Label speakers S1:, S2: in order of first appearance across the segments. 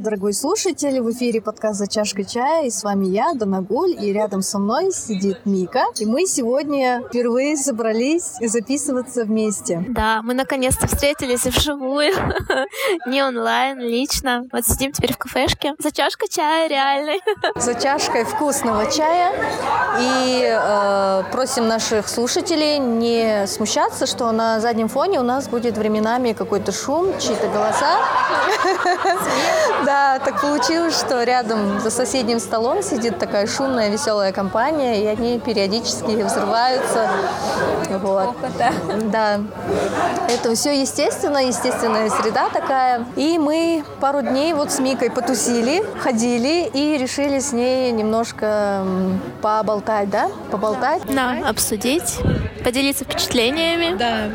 S1: Привет, дорогой слушатель! В эфире подкаст «За чашкой чая» и с вами я, Данагуль, и рядом со мной сидит Мика. И мы сегодня впервые собрались записываться вместе.
S2: Да, мы наконец-то встретились вживую, не онлайн, лично. Вот сидим теперь в кафешке за чашкой чая реальной.
S1: За чашкой вкусного чая. И э, просим наших слушателей не смущаться, что на заднем фоне у нас будет временами какой-то шум, чьи-то голоса. Да, так получилось, что рядом за соседним столом сидит такая шумная, веселая компания, и они периодически взрываются. Вот. Да. Это все естественно, естественная среда такая. И мы пару дней вот с Микой потусили, ходили и решили с ней немножко поболтать, да? Поболтать.
S2: Да, обсудить, поделиться впечатлениями.
S1: Да.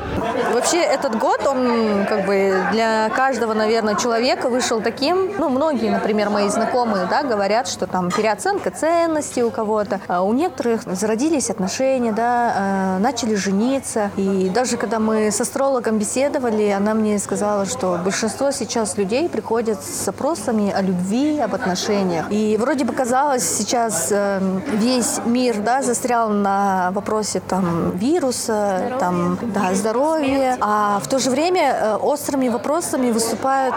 S1: Вообще этот год, он как бы для каждого, наверное, человека вышел таким, ну, многие, например, мои знакомые, да, говорят, что там переоценка ценностей у кого-то, а у некоторых зародились отношения, да, э, начали жениться. И даже когда мы с астрологом беседовали, она мне сказала, что большинство сейчас людей приходят с запросами о любви, об отношениях. И вроде бы казалось, сейчас э, весь мир, да, застрял на вопросе там вируса, здоровье. там, да, здоровья, а в то же время э, острыми вопросами выступают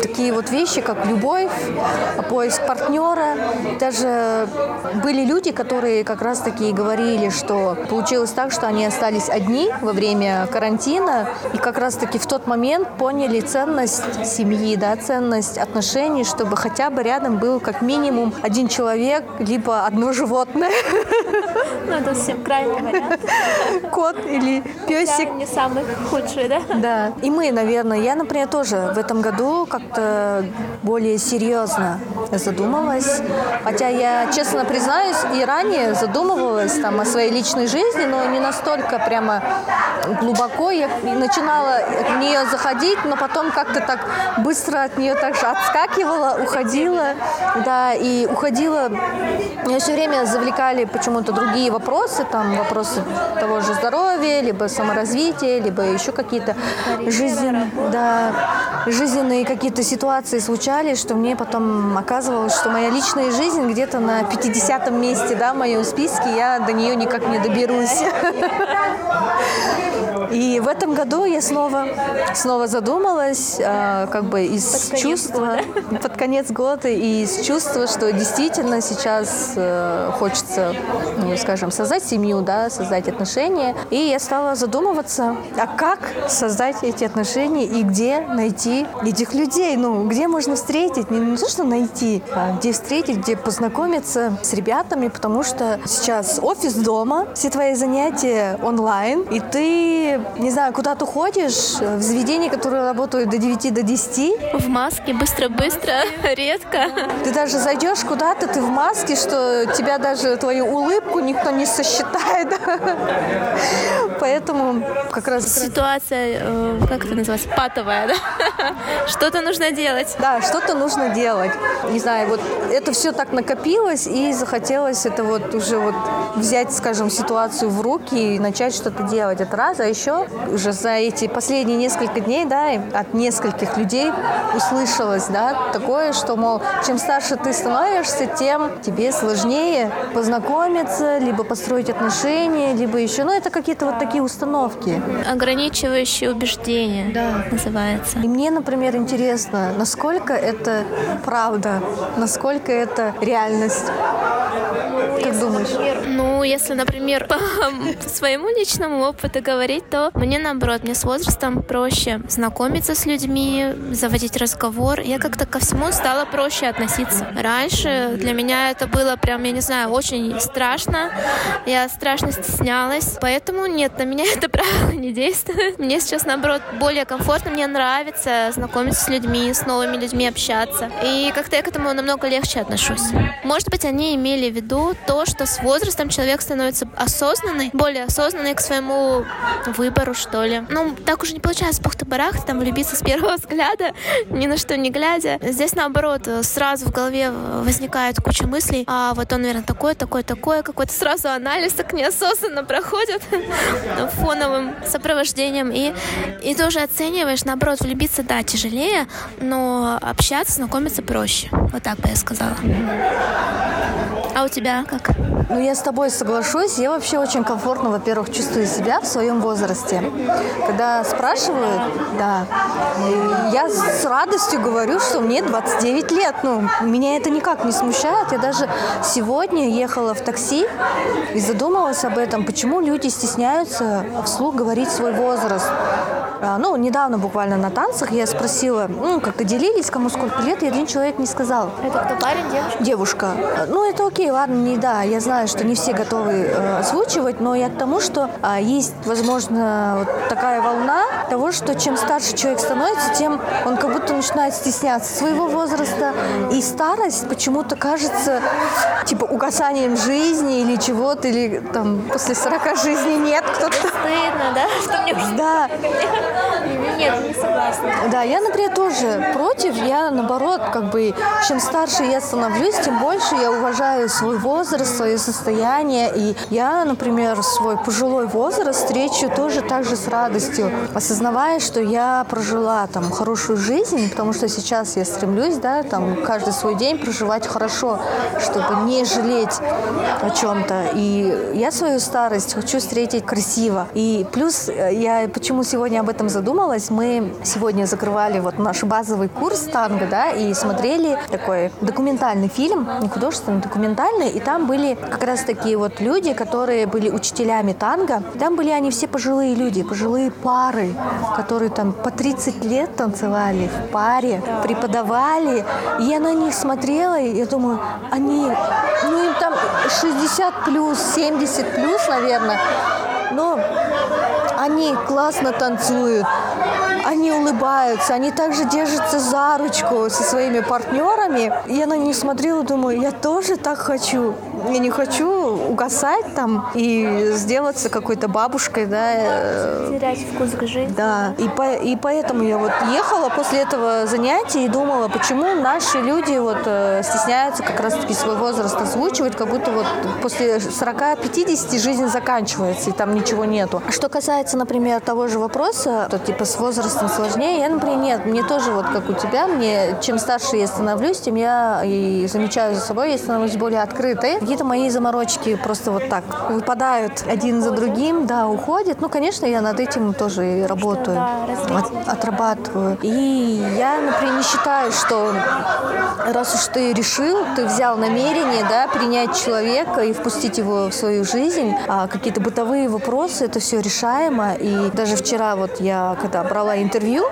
S1: такие вот вещи, как любовь, поиск партнера. Даже были люди, которые как раз-таки говорили, что получилось так, что они остались одни во время карантина, и как раз-таки в тот момент поняли ценность семьи, да, ценность отношений, чтобы хотя бы рядом был как минимум один человек, либо одно животное.
S2: Ну, это всем крайний вариант.
S1: Кот или песик. Да,
S2: не самый худший, да?
S1: Да. И мы, наверное, я, например, тоже в этом году как-то более серьезно задумалась. Хотя я, честно признаюсь, и ранее задумывалась там о своей личной жизни, но не настолько прямо глубоко. Я начинала в нее заходить, но потом как-то так быстро от нее также отскакивала, уходила. Да, и уходила. Меня все время завлекали почему-то другие вопросы, там вопросы того же здоровья, либо саморазвития, либо еще какие-то жизненные, да, жизненные какие-то ситуации случались, что мне потом оказывалось, что моя личная жизнь где-то на 50-м месте, да, в моем списке, я до нее никак не доберусь. И в этом году я снова, снова задумалась, э, как бы из под чувства, года. под конец года, и из чувства, что действительно сейчас э, хочется, ну, скажем, создать семью, да, создать отношения. И я стала задумываться, а как создать эти отношения и где найти этих людей, ну, где можно встретить, не, не то, что найти, а где встретить, где познакомиться с ребятами, потому что сейчас офис дома, все твои занятия онлайн, и ты не знаю, куда ты ходишь, в заведении, которые работают до 9 до 10.
S2: В маске, быстро-быстро, редко.
S1: Ты даже зайдешь куда-то, ты в маске, что тебя даже твою улыбку никто не сосчитает. Поэтому как раз...
S2: Ситуация, э, как это называется, патовая, да? Что-то нужно делать.
S1: Да, что-то нужно делать. Не знаю, вот это все так накопилось, и захотелось это вот уже вот взять, скажем, ситуацию в руки и начать что-то делать. Это раз. А еще уже за эти последние несколько дней, да, от нескольких людей услышалось, да, такое, что, мол, чем старше ты становишься, тем тебе сложнее познакомиться, либо построить отношения, либо еще, ну, это какие-то вот такие установки.
S2: Ограничивающие убеждения да. называется.
S1: И мне, например, интересно, насколько это правда, насколько это реальность. Как если, думаешь?
S2: Например, ну, если, например, по своему личному опыту говорить, то мне наоборот, мне с возрастом проще знакомиться с людьми, заводить разговор. Я как-то ко всему стала проще относиться. Раньше для меня это было прям, я не знаю, очень страшно. Я страшно стеснялась. Поэтому нет, на меня это правило не действует. Мне сейчас, наоборот, более комфортно. Мне нравится знакомиться с людьми, с новыми людьми общаться. И как-то я к этому намного легче отношусь. Может быть, они имели в виду то, что с возрастом человек становится осознанный, более осознанный к своему выбору, что ли. Ну, так уже не получается пахта-барах, там влюбиться с первого взгляда, ни на что не глядя. Здесь, наоборот, сразу в голове возникает куча мыслей, а вот он, наверное, такой, такой, такой, какой-то сразу анализ так неосознанно проходит фоновым сопровождением, и, и тоже оцениваешь, наоборот, влюбиться, да, тяжелее, но общаться, знакомиться проще. Вот так бы я сказала. А у тебя как?
S1: Ну, я с тобой соглашусь. Я вообще очень комфортно, во-первых, чувствую себя в своем возрасте. Когда спрашивают, да, я с радостью говорю, что мне 29 лет. Ну, меня это никак не смущает. Я даже сегодня ехала в такси и задумалась об этом, почему люди стесняются вслух говорить свой возраст. А, ну, недавно буквально на танцах я спросила, ну, как-то делились, кому сколько лет, и один человек не сказал.
S2: Это кто, парень, девушка?
S1: Девушка. Ну, это окей, ладно, не да, я знаю, что не все готовы э, озвучивать, но я к тому, что э, есть, возможно, вот такая волна того, что чем старше человек становится, тем он как будто начинает стесняться своего возраста, и старость почему-то кажется, типа, угасанием жизни или чего-то, или там после 40 жизни нет кто-то.
S2: Стыдно, да? Что мне
S1: Да.
S2: Нет, не согласна.
S1: Да, я, например, тоже против. Я, наоборот, как бы, чем старше я становлюсь, тем больше я уважаю свой возраст, свое состояние. И я, например, свой пожилой возраст встречу тоже так же с радостью, осознавая, что я прожила там хорошую жизнь, потому что сейчас я стремлюсь, да, там, каждый свой день проживать хорошо, чтобы не жалеть о чем-то. И я свою старость хочу встретить красиво. И плюс э, я почему сегодня об этом задумалась, мы сегодня закрывали вот наш базовый курс танго, да, и смотрели такой документальный фильм, не художественный, документальный, и там были как раз такие вот люди, которые были учителями танго. Там были они все пожилые люди, пожилые пары, которые там по 30 лет танцевали в паре, преподавали. И я на них смотрела, и я думаю, они, ну им там 60 плюс, 70 плюс, наверное, но они классно танцуют, они улыбаются, они также держатся за ручку со своими партнерами. Я на них смотрела, думаю, я тоже так хочу. Я не хочу угасать там и сделаться какой-то бабушкой, да. э,
S2: Терять вкус к жизни.
S1: Да, и, по, и поэтому я вот ехала после этого занятия и думала, почему наши люди вот э, стесняются как раз-таки свой возраст озвучивать, как будто вот после 40-50 жизнь заканчивается, и там ничего нету. А что касается, например, того же вопроса, то типа с возрастом сложнее, я, например, нет, мне тоже вот как у тебя, мне чем старше я становлюсь, тем я и замечаю за собой, я становлюсь более открытой. Какие-то мои заморочки просто вот так выпадают один за другим, да, уходят. Ну, конечно, я над этим тоже и работаю, от- отрабатываю. И я, например, не считаю, что раз уж ты решил, ты взял намерение, да, принять человека и впустить его в свою жизнь, а какие-то бытовые вопросы, это все решаемо. И даже вчера вот я, когда брала интервью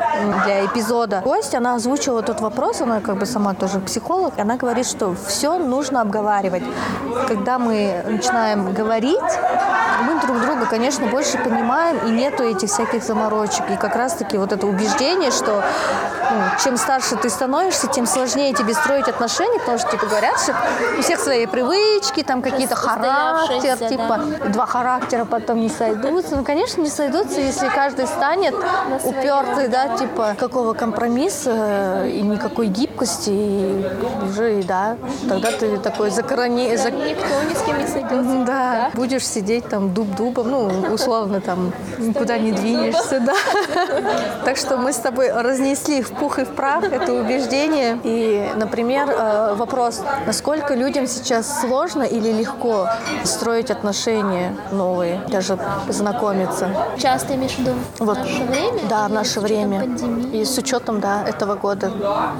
S1: для эпизода, гость, она озвучила тот вопрос, она как бы сама тоже психолог, она говорит, что все нужно обговаривать. Когда мы начинаем говорить, мы друг друга, конечно, больше понимаем, и нету этих всяких заморочек. И как раз-таки вот это убеждение, что ну, чем старше ты становишься, тем сложнее тебе строить отношения, потому что, типа, говорят, что у всех свои привычки, там какие-то характер,
S2: Устоявшиеся,
S1: типа, два характера потом не сойдутся. Ну, конечно, не сойдутся, если каждый станет упертый, да, типа, какого компромисса э, и никакой гибкости, и уже, и да, тогда ты такой закороне... зак-
S2: Никто ни с кем не сойдется.
S1: Мгм, Да. будешь сидеть там дуб-дубом, ну, условно там никуда не двинешься, да. Так что мы с тобой разнесли в пух и в прах это убеждение. И, например, э, вопрос, насколько людям сейчас сложно или легко строить отношения новые, даже познакомиться.
S2: Часто имеешь в виду в
S1: Вот.
S2: наше время?
S1: Да, в наше время.
S2: пандемии?
S1: И с учетом, да, этого года.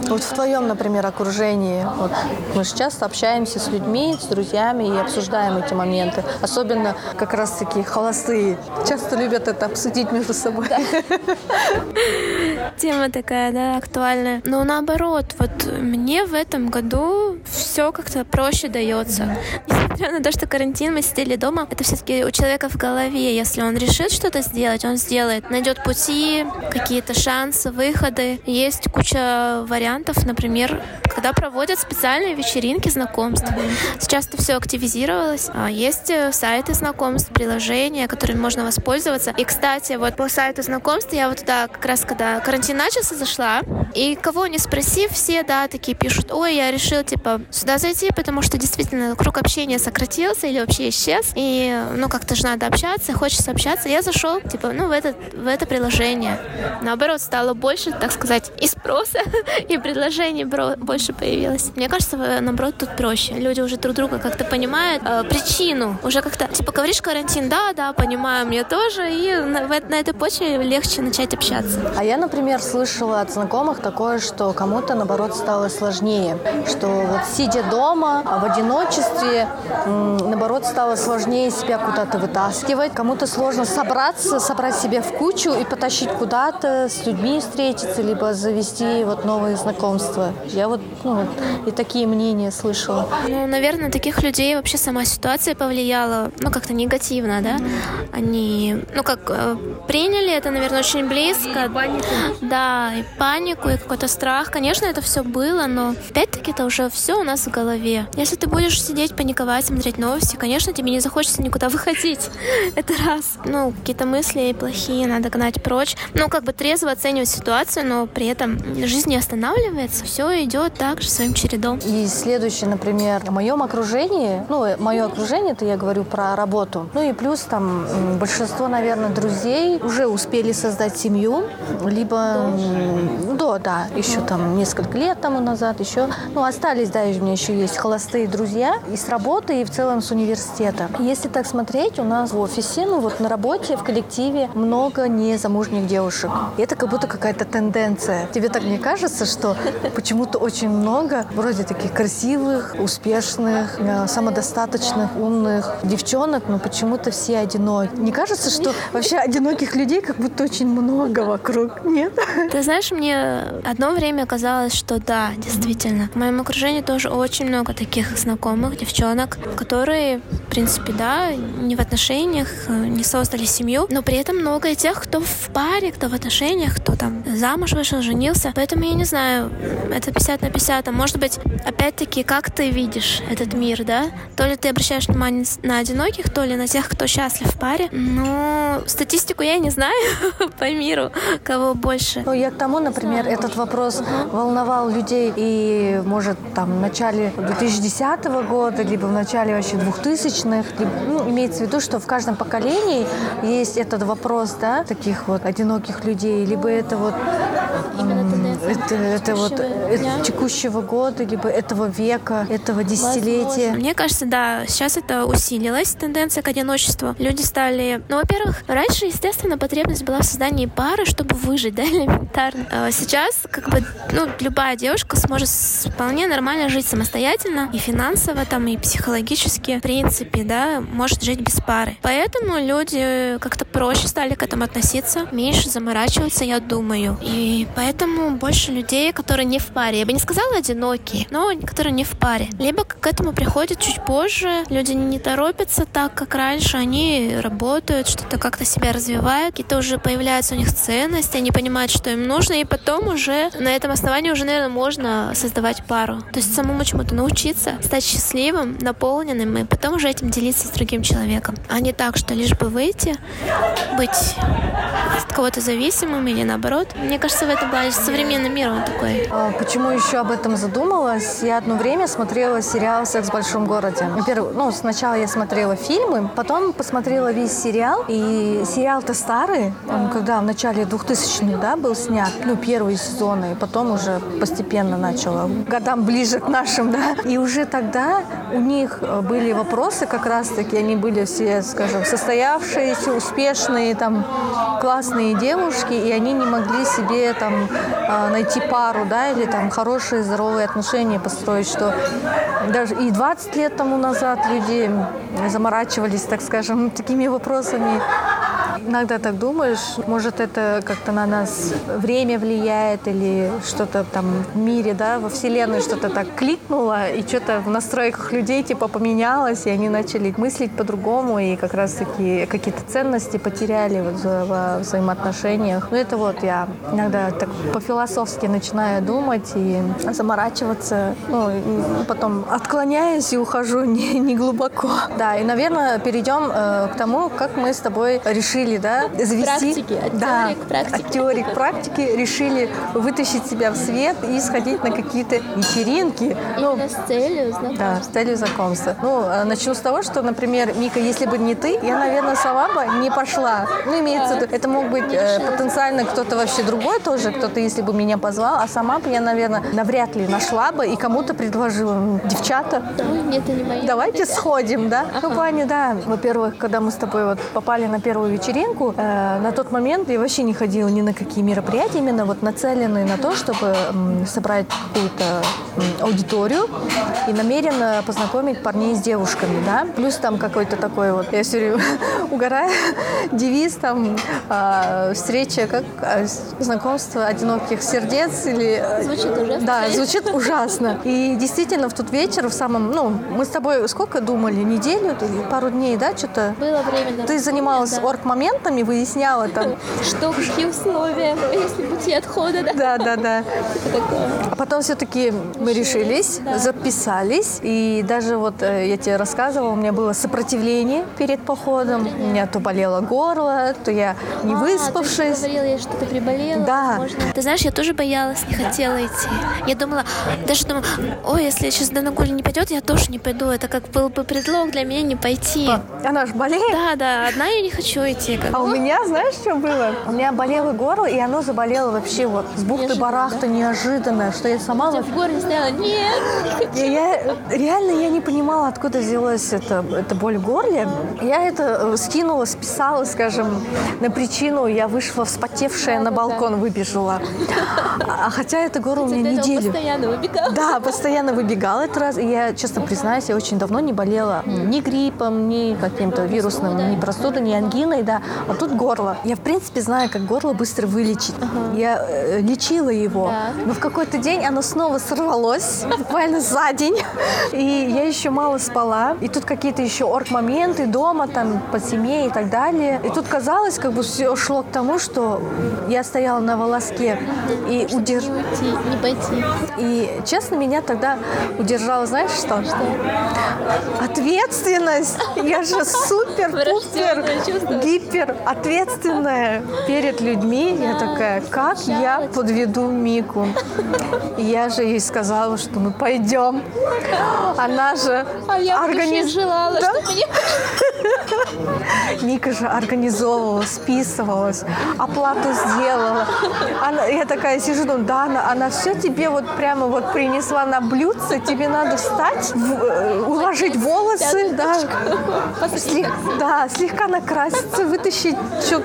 S1: Вот в твоем, например, окружении. Вот мы же часто общаемся с людьми, с друзьями и обсуждаем эти моменты. Особенно как раз-таки холостые. Часто любят это обсудить между собой.
S2: Тема такая, да, актуальная. Но наоборот, вот мне в этом году все как-то проще дается. Несмотря на то, что карантин, мы сидели дома, это все-таки у человека в голове. Если он решит что-то сделать, он сделает. Найдет пути, какие-то шансы, выходы. Есть куча вариантов, например, когда проводят специальные вечеринки знакомств. Сейчас это все активизировалось. А есть э, сайты знакомств, приложения, которыми можно воспользоваться. И, кстати, вот по сайту знакомств я вот туда как раз, когда карантин начался, зашла, и кого не спросив, все, да, такие пишут, ой, я решил, типа, сюда зайти, потому что действительно круг общения сократился или вообще исчез, и, ну, как-то же надо общаться, хочется общаться. Я зашел, типа, ну, в это, в это приложение. Наоборот, стало больше, так сказать, и спроса, и предложений больше появилось. Мне кажется, наоборот, тут проще. Люди уже друг друга как-то понимают э, причину. Уже как-то, типа, говоришь карантин, да, да, понимаю, мне тоже, и на, на этой почве легче начать общаться.
S1: А я, например, слышала от знакомых такое, что кому-то, наоборот, стало сложнее, что вот сидя дома, а в одиночестве, наоборот, стало сложнее себя куда-то вытаскивать. Кому-то сложно собраться, собрать себя в кучу и потащить куда-то, с людьми встретиться, либо завести вот новые знакомства. Я вот ну, и такие мнения слышала.
S2: Ну, наверное, таких людей вообще сама ситуация повлияла, ну, как-то негативно, да? Они, ну, как, э, приняли это, наверное, очень близко. И панику. Да, и панику, и какой-то страх. Конечно, это все было, но опять-таки это уже все у нас в голове. Если ты будешь сидеть, паниковать, смотреть новости, конечно, тебе не захочется никуда выходить. это раз. Ну, какие-то мысли плохие надо гнать прочь. Ну, как бы трезво оценивать ситуацию, но при этом жизнь не останавливается, все идет да, также своим чередом.
S1: И следующее, например, в моем окружении, ну, мое окружение, это я говорю про работу. Ну и плюс там большинство, наверное, друзей уже успели создать семью, либо до, да, еще там несколько лет тому назад, еще, ну, остались, да, у меня еще есть холостые друзья и с работы, и в целом с университета. Если так смотреть, у нас в офисе, ну, вот на работе, в коллективе много незамужних девушек. И это как будто какая-то тенденция. Тебе так не кажется, что почему-то очень много вроде таких красивых, успешных, э, самодостаточных, умных девчонок, но почему-то все одиноки. Не кажется, что вообще одиноких людей как будто очень много вокруг, нет?
S2: Ты знаешь, мне одно время казалось, что да, действительно. В моем окружении тоже очень много таких знакомых девчонок, которые, в принципе, да, не в отношениях, э, не создали семью, но при этом много и тех, кто в паре, кто в отношениях, кто там замуж вышел, женился. Поэтому я не знаю, это 50 на 50 50. Может быть, опять-таки, как ты видишь этот мир, да? То ли ты обращаешь внимание на одиноких, то ли на тех, кто счастлив в паре. Но статистику я не знаю по миру, кого больше.
S1: Ну, я к тому, например, этот вопрос волновал людей и, может, там, в начале 2010 года, либо в начале вообще 2000-х. Ну, имеется в виду, что в каждом поколении есть этот вопрос, да, таких вот одиноких людей, либо это вот это, это вот это, текущего года, либо этого века, этого десятилетия.
S2: Мне кажется, да, сейчас это усилилась, тенденция к одиночеству. Люди стали... Ну, во-первых, раньше, естественно, потребность была в создании пары, чтобы выжить, да, элементарно. А сейчас, как бы, ну, любая девушка сможет вполне нормально жить самостоятельно, и финансово, там, и психологически, в принципе, да, может жить без пары. Поэтому люди как-то проще стали к этому относиться, меньше заморачиваться, я думаю. И поэтому больше людей, которые не в паре. Я бы не сказала одинокие, но которые не в паре. Либо к этому приходят чуть позже. Люди не торопятся так, как раньше. Они работают, что-то как-то себя развивают. Какие-то уже появляются у них ценности, они понимают, что им нужно, и потом уже на этом основании уже, наверное, можно создавать пару. То есть самому чему-то научиться, стать счастливым, наполненным, и потом уже этим делиться с другим человеком. А не так, что лишь бы выйти, быть от кого-то зависимым или наоборот. Мне кажется, в этом плане современный мир он такой.
S1: А почему еще об этом задумалась? Я одно время смотрела сериал «Секс в большом городе». Во-первых, ну, сначала я смотрела фильмы, потом посмотрела весь сериал. И сериал-то старый, он когда в начале 2000-х, да, был снят, ну, первые сезоны, и потом уже постепенно начала, годам ближе к нашим, да. И уже тогда у них были вопросы как раз-таки, они были все, скажем, состоявшиеся, успешные, там, классные девушки, и они не могли себе там а, найти пару, да, или там хорошие здоровые отношения построить, что даже и 20 лет тому назад люди заморачивались, так скажем, такими вопросами иногда так думаешь, может это как-то на нас время влияет или что-то там в мире, да, во вселенной что-то так кликнуло и что-то в настройках людей типа поменялось, и они начали мыслить по-другому и как раз-таки какие-то ценности потеряли вот во взаимоотношениях. Ну это вот я иногда так по-философски начинаю думать и заморачиваться, ну, и потом отклоняюсь и ухожу не, не глубоко. Да, и, наверное, перейдем э, к тому, как мы с тобой решили, да,
S2: завести... Практики, от
S1: да,
S2: теории к практике.
S1: От теории к практике решили вытащить себя в свет и сходить на какие-то вечеринки.
S2: Именно ну, с целью знакомства.
S1: Да, с целью знакомства. Ну, э, начну с того, что, например, Мика, если бы не ты, я, наверное, сама бы не пошла. Ну, имеется в виду, это мог быть э, потенциально кто-то вообще другой тоже, кто-то, если бы меня позвал, а сама бы я, наверное, навряд ли нашла бы и кому-то предложила. Девчата,
S2: нет, это не мое.
S1: давайте сходим, да? Ага. Ну, в плане, да. Во-первых, когда мы с тобой вот попали на первую вечеринку, э, на тот момент я вообще не ходила ни на какие мероприятия, именно вот нацеленные на то, чтобы м, собрать какую-то м, аудиторию и намеренно познакомить парней с девушками, да? Плюс там какой-то такой вот, я все время угораю, девиз там, э, встреча, как э, знакомство одиноких сердец или...
S2: Э, звучит ужасно.
S1: Да, звучит ужасно. И действительно в тот вечер, в самом, ну, мы с тобой сколько думали? Неделю, пару дней, да, что-то?
S2: Было время.
S1: Ты занималась да. Орг-моментами, выясняла там...
S2: Что, какие условия, если пути отхода, да?
S1: Да, да, да. А потом все-таки мы решились, записались, и даже вот э, я тебе рассказывала, у меня было сопротивление перед походом, у меня то болело горло, то я не а, выспавшись.
S2: Говорила, что ты приболела.
S1: Да.
S2: Ты знаешь, я тоже боялась, не хотела идти. Я думала, даже думала, ой, если сейчас Данагуль не пойдет, я тоже не пойду. Это как был бы предлог для меня не пойти.
S1: Она же болеет?
S2: Да, да, одна я не хочу идти.
S1: Как. А у меня, знаешь, что было? У меня болело горло, и оно заболело вообще вот с бухты-барахта да? неожиданно, что я сама...
S2: Я в горле стояла, нет,
S1: не я, Реально я не понимала, откуда взялась эта, эта боль в горле. Я это э, скинула, списала, скажем, на причину. Я вышла вспотевшая на балкон, выбежала. А хотя это горло у меня неделю.
S2: постоянно выбегала?
S1: Да, постоянно выбегала этот раз. И я, честно признаюсь, я очень давно не болела ни гриппом, ни каким-то вирусным, ни простудой, ни ангиной, да. А тут горло. Я, в принципе, знаю, как горло быстро вылечить. Ага. Я э, лечила его. Да. Но в какой-то день оно снова сорвалось, буквально за день. И я еще мало спала. И тут какие-то еще орг-моменты дома, там, по семье и так далее. И тут казалось, как бы все шло к тому, что я стояла на волоске и
S2: не уйти, не пойти.
S1: И, честно, меня тогда удержало, знаешь что?
S2: Что?
S1: Ответственность. Я же супер-пупер, гипер ответственная перед людьми. Я такая, как я подведу Мику? И я же ей сказала, что мы пойдем. Она же
S2: а я организ... желала, да? чтобы
S1: Мика же организовывала, списывалась, оплату сделала. Она, я такая сижу, думаю, да, она, она все тебе вот прямо вот принесла на блюдце, тебе надо встать, в, э, уложить волосы, да, слег, да, слегка накраситься, вытащить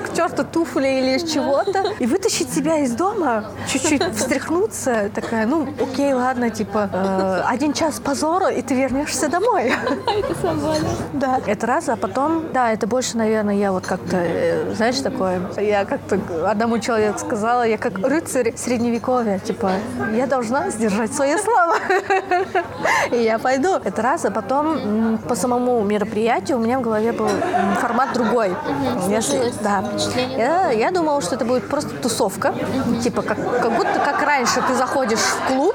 S1: к черту туфли или чего-то, и вытащить себя из дома, чуть-чуть встряхнуться, такая, ну, окей, ладно, типа, э, один час позора, и ты вернешься домой.
S2: Это сама,
S1: Да, это раз, а потом, да, это больше, наверное, я вот как-то, э, знаешь, такое, я как-то одному человеку сказала, я как рыцарь средневековья, типа, я должна сдержать свои слова. И я пойду. Это раз, а потом по самому мероприятию у меня в голове был формат другой.
S2: Я,
S1: да. Я, я думала, что это будет просто тусовка. Типа, как, как будто как раньше ты заходишь в клуб,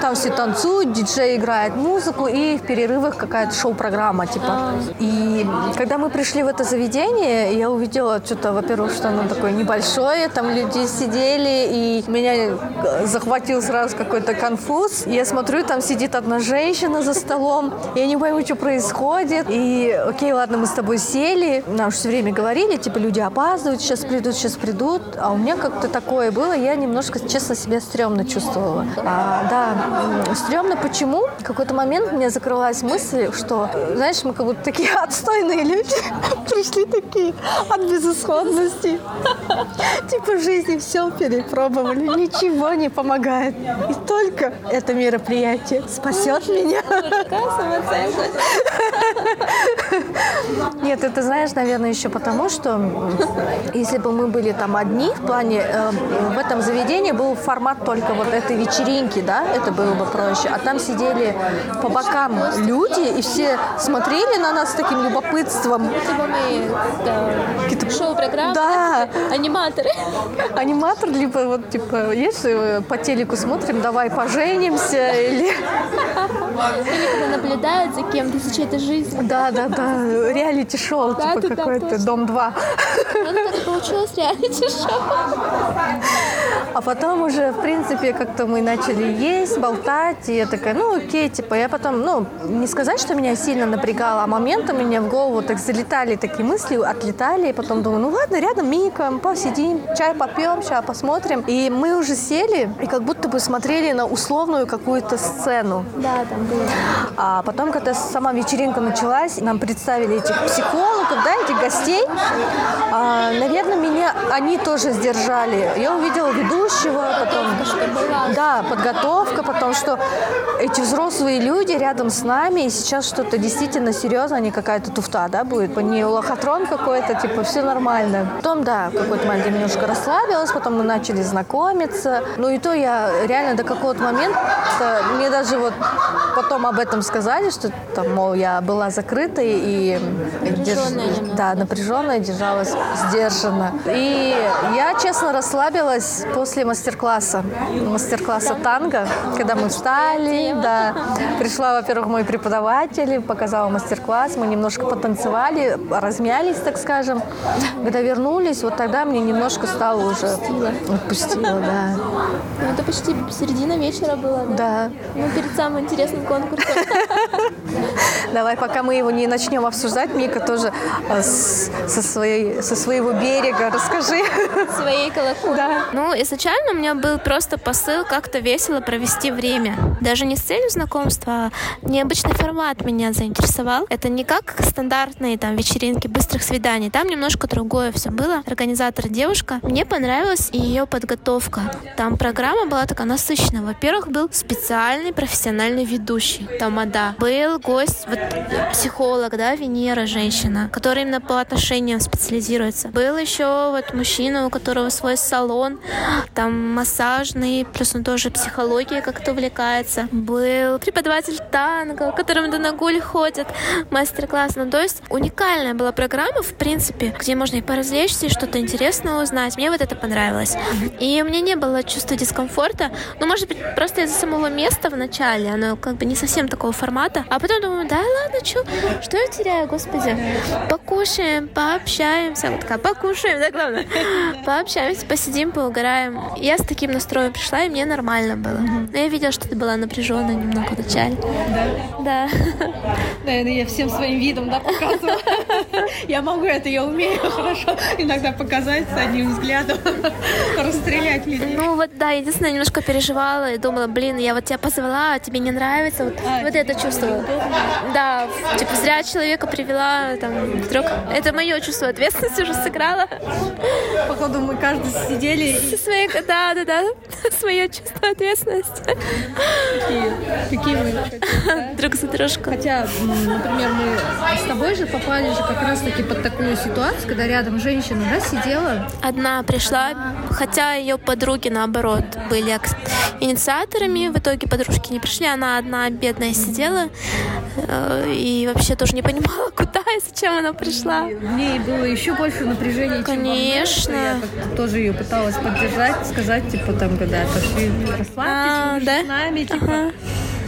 S1: там все танцуют, диджей играет музыку, и в перерывах какая-то шоу-программа, типа. А. И когда мы пришли в это заведение, я увидела что-то, во-первых, что оно такое небольшое, там люди сидели, и меня захватил сразу какой-то конфуз. Я смотрю, там сидит одна женщина за столом, я не пойму, что происходит. И окей, ладно, мы с тобой сели, нам все время говорили, типа, люди опаздывают, сейчас придут, сейчас придут. А у меня как-то такое было, я немножко, честно, себя стрёмно чувствовала. А, да, стрёмно почему? В какой-то момент меня закрылась мысль, что, знаешь, мы как будто такие отстойные люди, пришли такие от безысходности. Типа в жизни все перепробовали, ничего не помогает. И только это мероприятие спасет меня. Нет, это знаешь, наверное, еще потому, что если бы мы были там одни, в плане э, в этом заведении был формат только вот этой вечеринки, да, это было бы проще. А там сидели по бокам люди, и все смотрели на нас с таким любопытством.
S2: Ну, это мы, да, шоу-программы,
S1: да.
S2: аниматоры.
S1: Аниматор, либо вот, типа, если э, по телеку смотрим, давай поженимся, или...
S2: Или когда наблюдают за кем-то, чья-то жизнь.
S1: Да, да, да, реалити-шоу, типа, какой-то Дом-2
S2: судьба. Ну, так получилось реалити-шоу.
S1: А потом уже, в принципе, как-то мы начали есть, болтать, и я такая, ну, окей, типа, я потом, ну, не сказать, что меня сильно напрягало, а моментом меня в голову так залетали такие мысли, отлетали, и потом думаю, ну, ладно, рядом миникаем, посидим, чай попьем, сейчас посмотрим. И мы уже сели, и как будто бы смотрели на условную какую-то сцену.
S2: Да, там было.
S1: А потом, когда сама вечеринка началась, нам представили этих психологов, да, этих гостей, а, наверное, меня они тоже сдержали. Я увидела ведущего, потом... Да, подготовка, потом что эти взрослые люди рядом с нами, и сейчас что-то действительно серьезно, а не какая-то туфта, да, будет, не лохотрон какой-то, типа, все нормально. Потом, да, в какой-то момент я немножко расслабилась, потом мы начали знакомиться. Ну и то я реально до какого-то момента, мне даже вот потом об этом сказали, что там, мол, я была закрытой и
S2: Напряженная
S1: да, напряженная, держалась сдержанно. И я, честно, расслабилась после мастер-класса, мастер-класса танго, когда мы встали, да. Пришла, во-первых, мой преподаватель, показала мастер-класс, мы немножко потанцевали, размялись, так скажем. Когда вернулись, вот тогда мне немножко стало уже... Отпустила, да.
S2: Ну, это почти середина вечера было, да?
S1: Да.
S2: Ну, перед самым интересным конкурсом.
S1: Давай, пока мы его не начнем обсуждать, Мика тоже э, со, своей, со своего берега расскажи.
S2: Своей колокольни.
S1: Да.
S2: Ну, изначально у меня был просто посыл как-то весело провести время. Даже не с целью знакомства, а необычный формат меня заинтересовал. Это не как стандартные там вечеринки быстрых свиданий. Там немножко другое все было. Организатор девушка. Мне понравилась ее подготовка. Там программа была такая насыщенная. Во-первых, был специальный профессиональный ведущий. Тамада. Был гость, вот, психолог, да, Венера, женщина, которая именно по отношениям специализируется. Был еще вот мужчина, у которого свой салон, там массажный, плюс он тоже психологией как-то увлекается. Был преподаватель танго, которым до нагуль ходят, мастер-класс. Ну, то есть уникальная была программа, в принципе, где можно и поразвлечься, и что-то интересное узнать. Мне вот это понравилось. И у меня не было чувства дискомфорта. Ну, может быть, просто из-за самого места в начале, оно как бы не совсем такого формата. А потом думаю, да ладно, чё, что я теряю, господи. Покушаем, пообщаемся. Вот такая, покушаем, да, главное. Пообщаемся, посидим, поугараем. Я с таким настроем пришла, и мне нормально было. Но я видела, что ты была напряженная немного вначале. Да.
S3: Наверное, я всем своим видом да, показывала. Я могу это, я умею хорошо иногда показать с одним взглядом, расстрелять людей.
S2: Ну вот да, единственное, немножко переживала и думала, блин, я вот тебя позвала, а тебе не нравится. Вот,
S3: А,
S2: вот это чувство. Да, типа зря человека привела, там, вдруг. Это мое чувство ответственности уже сыграло.
S3: Походу мы каждый сидели и
S2: Со своей, да, да, да, свое чувство ответственности.
S3: такие, какие мы да?
S2: Друг за дружку.
S3: Хотя, например, мы с тобой же попали же как раз-таки под такую ситуацию, когда рядом женщина, да, сидела.
S2: Одна пришла, хотя ее подруги, наоборот, были инициаторами. В итоге подружки не пришли, она одна бедная сидела и вообще тоже не понимала, куда и зачем она пришла.
S3: И в ней было еще больше напряжения, чем во мне,
S2: Конечно.
S3: Я как-то тоже ее пыталась поддержать, сказать, типа, там, когда пошли, расслабьтесь,
S2: А, да?
S3: с нами, типа.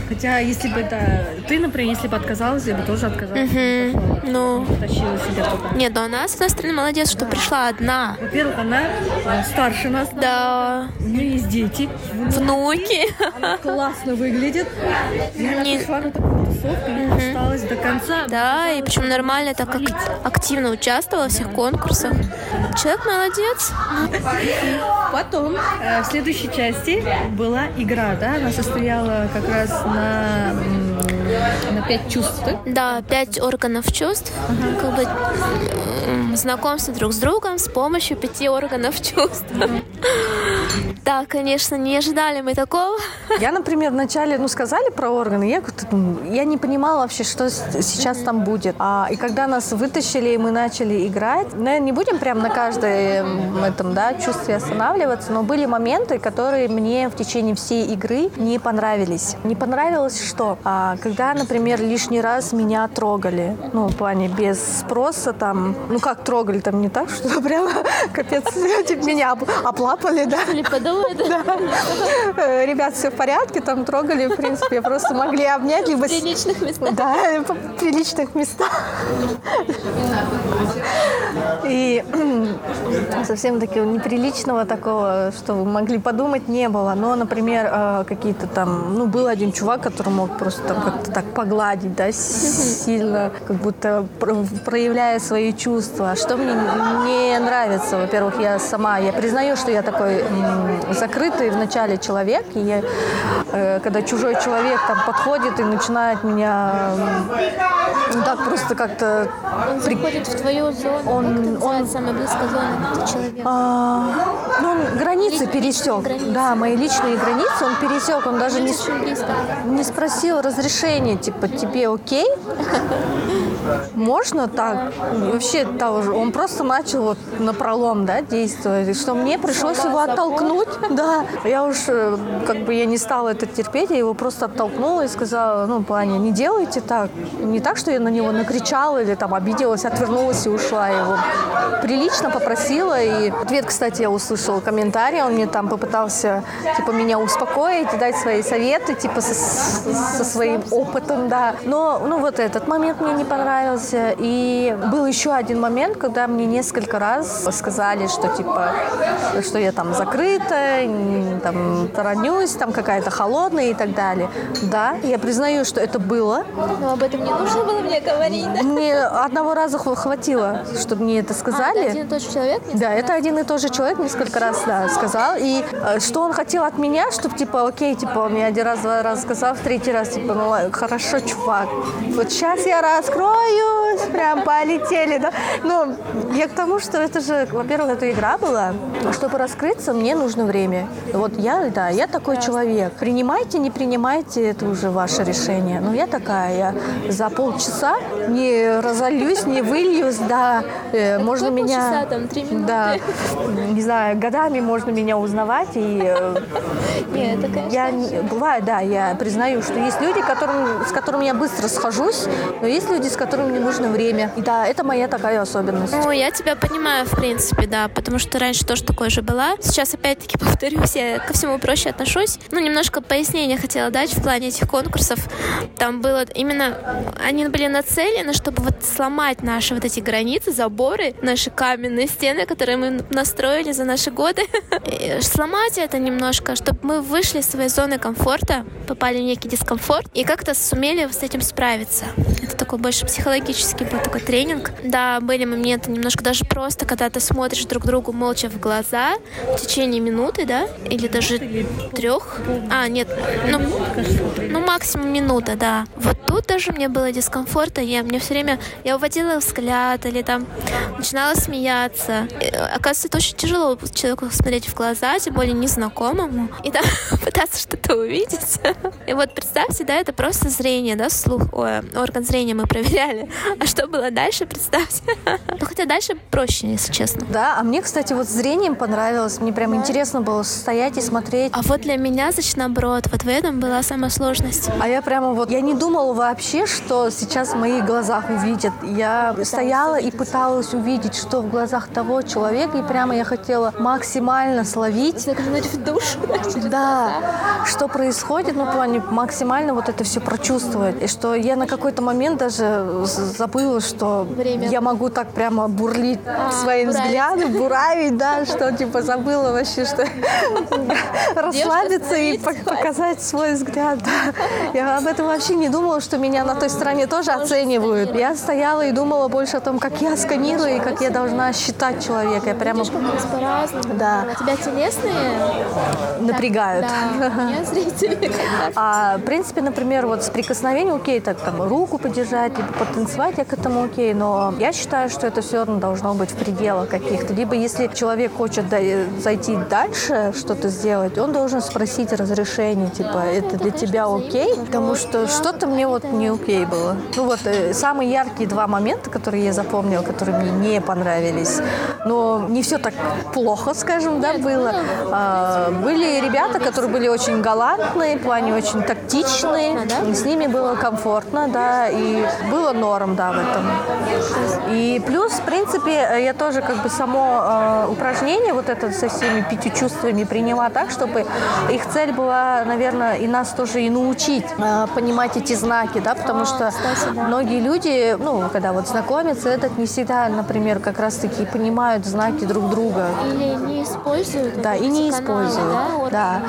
S3: Хотя, если бы это ты, например, если бы отказалась, я бы тоже отказалась. пошла.
S2: Ну,
S3: Тащила себя туда.
S2: нет, но она, с одной стороны, молодец, что пришла одна.
S3: Во-первых, она э, старше нас.
S2: Да,
S3: У нее есть дети.
S2: внуки.
S3: Она классно выглядит. И она
S2: Не-
S3: пришла на такую тусовку и осталась до конца.
S2: Да, и причем нормально так ак- активно участвовала во всех конкурсах. Человек молодец.
S3: Потом э, в следующей части была игра, да, она состояла как раз на, м, на пять чувств, да?
S2: Да, пять органов чувств. Как бы знакомство друг с другом с помощью пяти органов чувств. Да, конечно, не ожидали мы такого.
S1: Я, например, вначале, ну, сказали про органы, я, я не понимала вообще, что сейчас там будет. А, и когда нас вытащили, и мы начали играть, наверное, не будем прям на каждом этом, да, чувстве останавливаться, но были моменты, которые мне в течение всей игры не понравились. Не понравилось что? А, когда, например, лишний раз меня трогали, ну, в плане без спроса там, ну, как трогали, там не так, что прямо капец, типа меня оплапали, да.
S2: Да.
S1: Э, ребят, все в порядке, там трогали, в принципе, просто могли обнять, либо... В
S2: приличных местах.
S1: Да, в приличных местах. И совсем таки неприличного такого, что вы могли подумать, не было. Но, например, э, какие-то там, ну, был один чувак, который мог просто там как-то так погладить, да, сильно, как будто проявляя свои чувства. Что мне не нравится, во-первых, я сама, я признаю, что я такой закрытый в начале человек, и я, э, когда чужой человек там подходит и начинает меня ну, так просто как-то...
S2: Он при... заходит в твою зону, он, он... самая близкая зона человека? А,
S1: ну, он границы пересек. Границы. Да, мои личные границы он пересек, он даже не, не спросил разрешения, типа, тебе окей? Можно так? Вообще, тоже. он просто начал вот на пролом, да, действовать, что мне пришлось его оттолкнуть. Да, я уж, э, как бы, я не стала это терпеть, я его просто оттолкнула и сказала, ну, Паня, не делайте так. Не так, что я на него накричала или там обиделась, отвернулась и ушла его. Прилично попросила, и ответ, кстати, я услышала комментарий, он мне там попытался, типа, меня успокоить, дать свои советы, типа, со, со своим опытом, да. Но, ну, вот этот момент мне не понравился. И был еще один момент, когда мне несколько раз сказали, что, типа, что я там закрыта, там, таранюсь, там какая-то холодная и так далее. Да, я признаю, что это было.
S2: Но об этом не нужно было мне говорить, да?
S1: Мне одного раза хватило, чтобы мне это сказали. А, это
S2: один и тот же человек?
S1: Да, это один и тот же человек несколько раз, да, сказал. И э, что он хотел от меня, чтобы, типа, окей, типа, он мне один раз, два раза сказал, в третий раз, типа, ну, хорошо, чувак, вот сейчас я раскроюсь, прям полетели, да. Ну, я к тому, что это же, во-первых, это игра была, чтобы раскрыться, мне нужно время. Вот я, да, я такой человек. Принимайте, не принимайте, это уже ваше решение. Но я такая, я за полчаса не разольюсь, не выльюсь, да, э, можно меня...
S2: Полчаса, там, три минуты.
S1: Да, не знаю, годами можно меня узнавать, и э,
S2: Нет, это, конечно,
S1: я, бывает, да, я признаю, что есть люди, которым, с которыми я быстро схожусь, но есть люди, с которыми мне нужно время. И да, это моя такая особенность.
S2: Ну, я тебя понимаю, в принципе, да, потому что раньше тоже такое же была. Сейчас, опять-таки, повторюсь, я ко всему проще отношусь. Ну, немножко пояснения хотела дать в плане этих конкурсов. Там было именно... Они были нацелены, чтобы вот сломать наши вот эти границы, заборы, наши каменные стены, которые мы настроили за наши годы. И сломать это немножко, чтобы мы вышли из своей зоны комфорта, попали в некий дискомфорт и как-то сумели с этим справиться. Это такой больше психологический был такой тренинг. Да, были моменты немножко даже просто, когда ты смотришь друг другу молча в глаза в течение минуты, да, или даже трех. А, нет, ну, ну максимум минута, да. Вот тут даже мне было дискомфортно, я мне все время, я уводила взгляд или там начинала смеяться. И, оказывается, это очень тяжело человеку смотреть в глаза, тем более незнакомому, и там пытаться что-то увидеть. И вот представьте, да, это просто зрение, да, слух, ой, орган зрения мы проверяли. А что было дальше, представьте. Ну, хотя дальше проще, если честно.
S1: Да, а мне, кстати, вот зрением понравилось. Мне прям да. интересно было стоять и смотреть.
S2: А вот для меня, значит, наоборот, вот в этом была самая сложность.
S1: А я прямо вот, я не думала вообще, что сейчас в моих глазах увидят. Я Пыталась стояла увидеть. и пыталась увидеть, что в глазах того человека, и прямо я хотела максимально словить.
S2: Заглянуть в душу.
S1: Да, что происходит, ну, в плане максимально вот это все прочувствовать. И что я на какой-то момент даже забыла, что Время. я могу так прямо бурлить а, своим буравить. взглядом, буравить, да, что типа забыла вообще, что расслабиться и показать свой взгляд. Я об этом вообще не думала, что меня на той стороне тоже оценивают. Я стояла и думала больше о том, как я сканирую и как я должна считать человека. Я прямо...
S2: Да. У тебя телесные?
S1: Напрягают. А, в принципе, например, вот с прикосновением, окей, так там руку поддержать, либо потанцевать, я к этому окей. Но я считаю, что это все равно должно быть в пределах каких-то. Либо если человек хочет зайти дальше, что-то сделать, он должен спросить разрешение, типа, это для тебя окей? Потому что что-то мне вот не окей было. Ну вот, э, самые яркие два момента, которые я запомнила, которые мне не понравились. Но не все так плохо, скажем, да, было. А, были ребята, которые были очень галантные, в плане очень тактичные. С ними было комфортно, да, и было норм, да, в этом. И плюс, в принципе, я тоже как бы само э, упражнение вот это со всеми пятью чувствами приняла так, чтобы их цель была, наверное, и нас тоже и научить э, понимать эти знаки, да, потому а, что кстати, да. многие люди, ну, когда вот знакомятся, этот не всегда, например, как раз-таки понимают знаки друг друга.
S2: Или не используют.
S1: Да, и не используют. Да, вот да.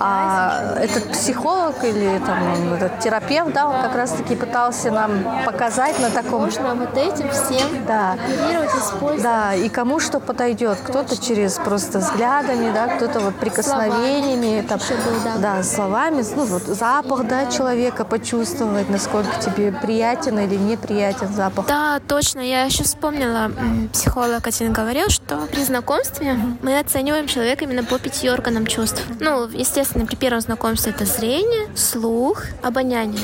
S1: А этот психолог или там этот терапевт, да, он как раз-таки пытался нам показать на таком...
S2: Можно вот этим всем
S1: да. оперировать, использовать. Да, и кому что подойдет. Кто-то через просто взглядами, да, кто-то вот прикосновениями, там, был, да. да, словами, ну вот запах, да, человека почувствовать, насколько тебе приятен или неприятен запах.
S2: Да, точно. Я еще вспомнила, психолог один говорил, что при знакомстве мы оцениваем человека именно по пяти органам чувств. Ну, естественно, при первом знакомстве это зрение, слух, обоняние.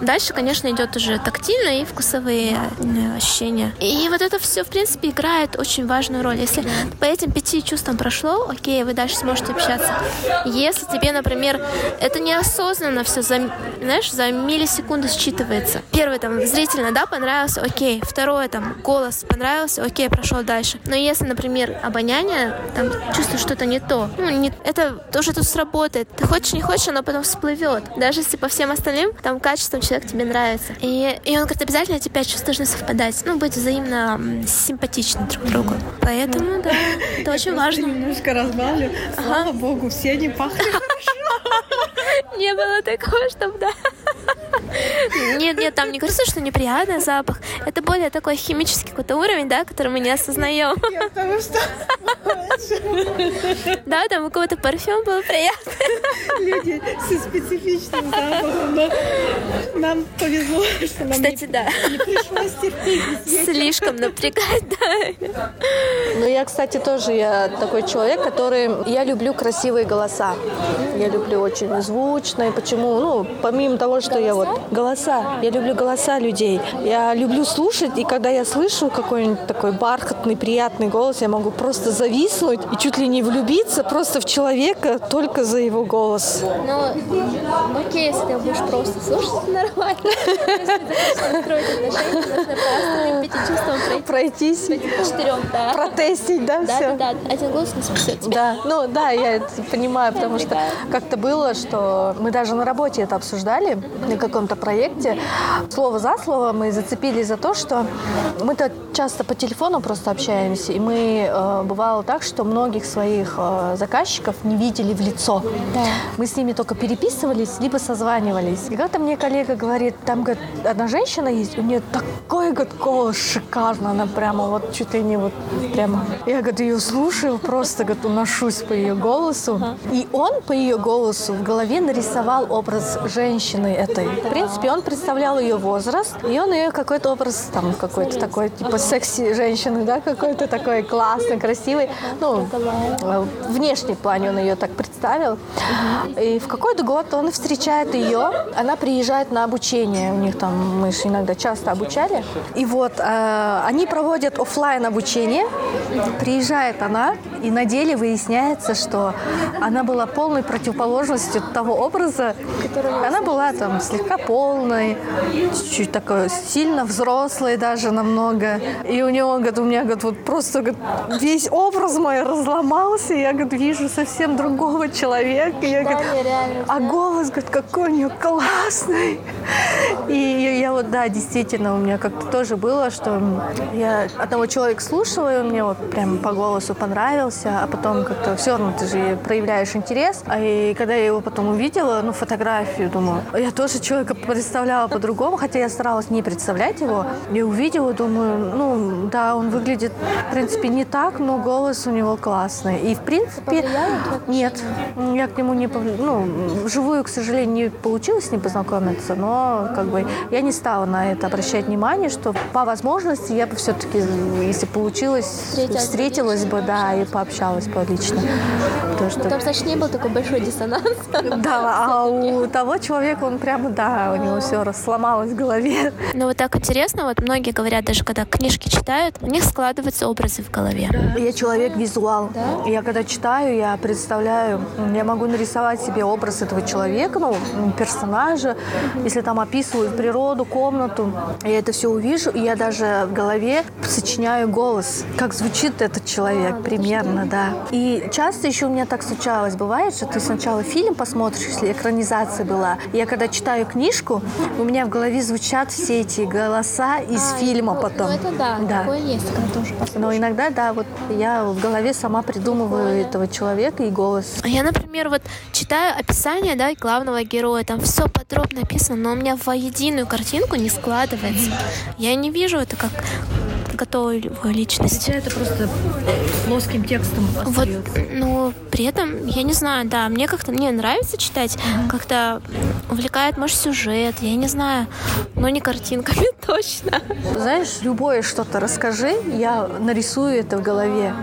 S2: Дальше, конечно, идет уже тактильное и вкусовые э, ощущения. И вот это все, в принципе, играет очень важную роль. Если по этим пяти чувствам прошло, окей, вы дальше сможете общаться. Если тебе, например, это неосознанно все, за, знаешь, за миллисекунды считывается. Первое, там, зрительно, да, понравился, окей. Второе, там, голос понравился, окей, прошел дальше. Но если, например, обоняние, там, чувствуешь что-то не то, ну, не, это тоже тут сработает. Ты хочешь, не хочешь, оно потом всплывет. Даже если по всем остальным, там, качествам человек тебе нравится. И, и он говорит, обязательно эти пять чувств должны совпадать. Ну, быть взаимно симпатичны друг другу. Поэтому, да, это очень важно.
S3: Немножко разбавлю. Слава богу, все они пахнут
S2: Не было такого, чтобы, да. Нет, нет, там не говорится, что неприятный запах. Это более такой химический какой-то уровень, да, который мы не осознаем.
S3: потому что...
S2: Да, там у кого-то парфюм был приятный.
S3: Люди со специфичным запахом, да. Нам повезло, что нам
S2: Кстати, да.
S3: не пришлось терпеть.
S2: Слишком напрягать, да.
S1: Ну, я, кстати, тоже я такой человек, который... Я люблю красивые голоса. Я люблю очень звучные. Почему? Ну, помимо того, что я вот голоса. Я люблю голоса людей. Я люблю слушать, и когда я слышу какой-нибудь такой бархатный, приятный голос, я могу просто зависнуть и чуть ли не влюбиться просто в человека только за его голос.
S2: Ну, окей, если ты будешь просто слушать, нормально. Строить отношения, нужно просто пяти чувствам
S1: пройтись.
S2: Четырем, да.
S1: Протестить, да,
S2: да
S1: все?
S2: Да, да, один голос не спасет.
S1: Да, ну да, я это понимаю, потому что как-то было, что мы даже на работе это обсуждали, на каком-то проекте. Слово за слово мы зацепились за то, что мы-то часто по телефону просто общаемся, и мы э, бывало так, что многих своих э, заказчиков не видели в лицо. Да. Мы с ними только переписывались, либо созванивались. И как-то мне коллега говорит, там говорит, одна женщина есть, у нее такой голос шикарно, она прямо вот чуть ли не вот прямо. Я говорит, ее слушаю, просто говорит, уношусь по ее голосу. И он по ее голосу в голове нарисовал образ женщины этой. В принципе, он представлял ее возраст, и он ее какой-то образ, там, какой-то такой, типа, секси женщины, да, какой-то такой классный, красивый. Ну, в внешней плане он ее так представил. И в какой-то год он встречает ее, она приезжает на обучение, у них там, мы же иногда часто обучали. И вот э, они проводят офлайн обучение, приезжает она, и на деле выясняется, что она была полной противоположностью того образа, она была там слегка полной, чуть-чуть такой сильно взрослой даже намного. И у него, говорит, у меня, говорит, вот просто говорит, весь образ мой разломался, я, говорит, вижу совсем другого человека. Я, говорит, а голос, говорит, какой у нее классный. И я вот, да, действительно, у меня как-то тоже было, что я одного человека слушала, и он мне вот прям по голосу понравился, а потом как-то все равно ты же проявляешь интерес. А и когда я его потом увидела, ну, фотографию, думаю, я тоже человека представляла по-другому, хотя я старалась не представлять его. И увидела, думаю, ну, да, он выглядит, в принципе, не так, но голос у него классный. И, в принципе, нет, я к нему не, ну, вживую, к сожалению, не получилось с ним познакомиться, но, как бы, я не стала на это обращать внимание, что по возможности я бы все-таки, если получилось,
S2: Встретилась
S1: встретилась бы, да, и пообщалась бы лично. Потому что...
S2: Там, значит, не был такой большой диссонанс.
S1: Да, а у того человека он прямо, да, у него все сломалось в голове.
S2: Ну вот так интересно, вот многие говорят, даже когда книжки читают, у них складываются образы в голове.
S1: Я человек-визуал. Я когда читаю, я представляю, я могу нарисовать себе образ этого человека, ну, персонажа, если там описывают природу, комнату, я это все увижу, и я даже в голове сочиняю голос, как звучит этот человек примерно, да. И часто еще у меня так случалось, бывает, что ты сначала фильм посмотришь, если экранизация была, я когда читаю книжку, у меня в голове звучат все эти голоса из фильма потом.
S2: Ну это да,
S1: Да.
S2: такое есть, когда тоже послушаешь.
S1: Но иногда, да, вот я в голове сама придумываю этого человека и голос.
S2: А Я, например, вот читаю описание, да, главного героя, там все подробно описано, но у меня в единую картинку не складывается. Я не вижу это как готовую личность.
S3: Тебя это просто плоским текстом
S2: Вот,
S3: остается.
S2: При этом, я не знаю, да, мне как-то, мне нравится читать, как-то увлекает, может, сюжет, я не знаю, но не картинками точно.
S1: Знаешь, любое что-то расскажи, я нарисую это в голове.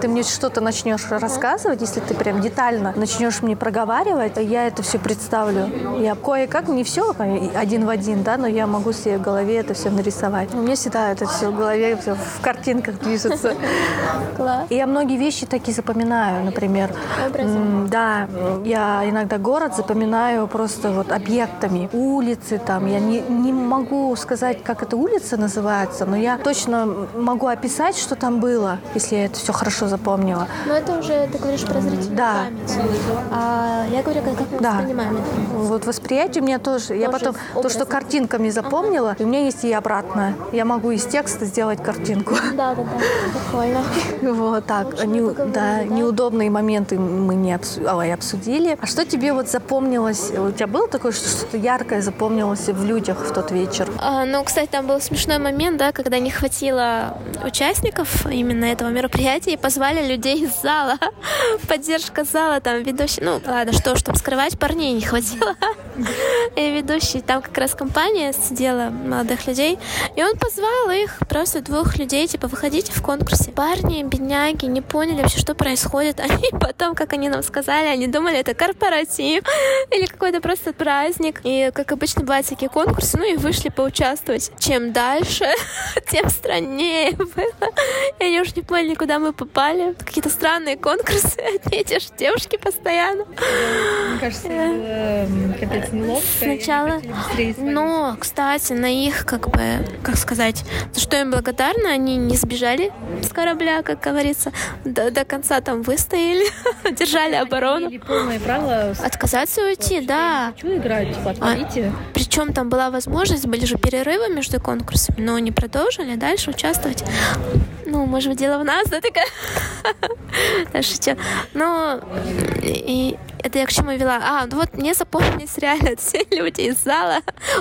S1: Ты мне что-то начнешь рассказывать, если ты прям детально начнешь мне проговаривать, я это все представлю. Я кое-как, не все один в один, да, но я могу себе в голове это все нарисовать. У меня всегда это все в голове, все в картинках движется.
S2: Класс.
S1: И я многие вещи такие запоминаю, например.
S2: Образы.
S1: м, Да, я иногда город запоминаю просто вот объектами, улицы там. Я не, не могу сказать, как эта улица называется, но я точно могу описать, что там было, если я это все хорошо запомнила.
S2: Но это уже, ты говоришь про зрительную
S1: Да.
S2: память. А я говорю, как, как мы
S1: Да.
S2: воспринимаем это.
S1: Вот восприятие у меня тоже. Я
S2: Тоже
S1: потом
S2: из
S1: то, что
S2: образа.
S1: картинками запомнила, и у меня есть и обратное. Я могу из текста сделать картинку.
S2: Да, да, да, прикольно.
S1: Вот так. Не- да,
S2: да?
S1: неудобные моменты мы не ой, обсудили. А что тебе вот запомнилось? У тебя было такое, что что-то яркое запомнилось в людях в тот вечер?
S2: А, ну, кстати, там был смешной момент, да, когда не хватило участников именно этого мероприятия и позвали людей из зала. Поддержка зала, там ведущий, ну, ладно, что там скрывать, парней не хватило. И ведущий, там как раз компания сидела молодых людей, и он позвал их, просто двух людей, типа, выходите в конкурсе. Парни, бедняги, не поняли вообще, что происходит. Они потом, как они нам сказали, они думали, это корпоратив или какой-то просто праздник. И, как обычно, бывают всякие конкурсы, ну и вышли поучаствовать. Чем дальше, тем страннее было. И они уже не поняли, куда мы попали. Какие-то странные конкурсы, одни и те же девушки постоянно.
S3: Мне кажется, им
S2: Сначала. Но, кстати, на их, как бы, как сказать, за что им благодарна, они не сбежали с корабля, как говорится, до, до конца там выстояли, держали оборону. Отказаться уйти, да.
S3: хочу играть, типа,
S2: А. Причем там была возможность, были же перерывы между конкурсами, но они продолжили дальше участвовать. Ну, может быть, дело в нас, да, такая? Да, шучу. Но и это я к чему вела? А, ну вот мне запомнились реально все люди из зала,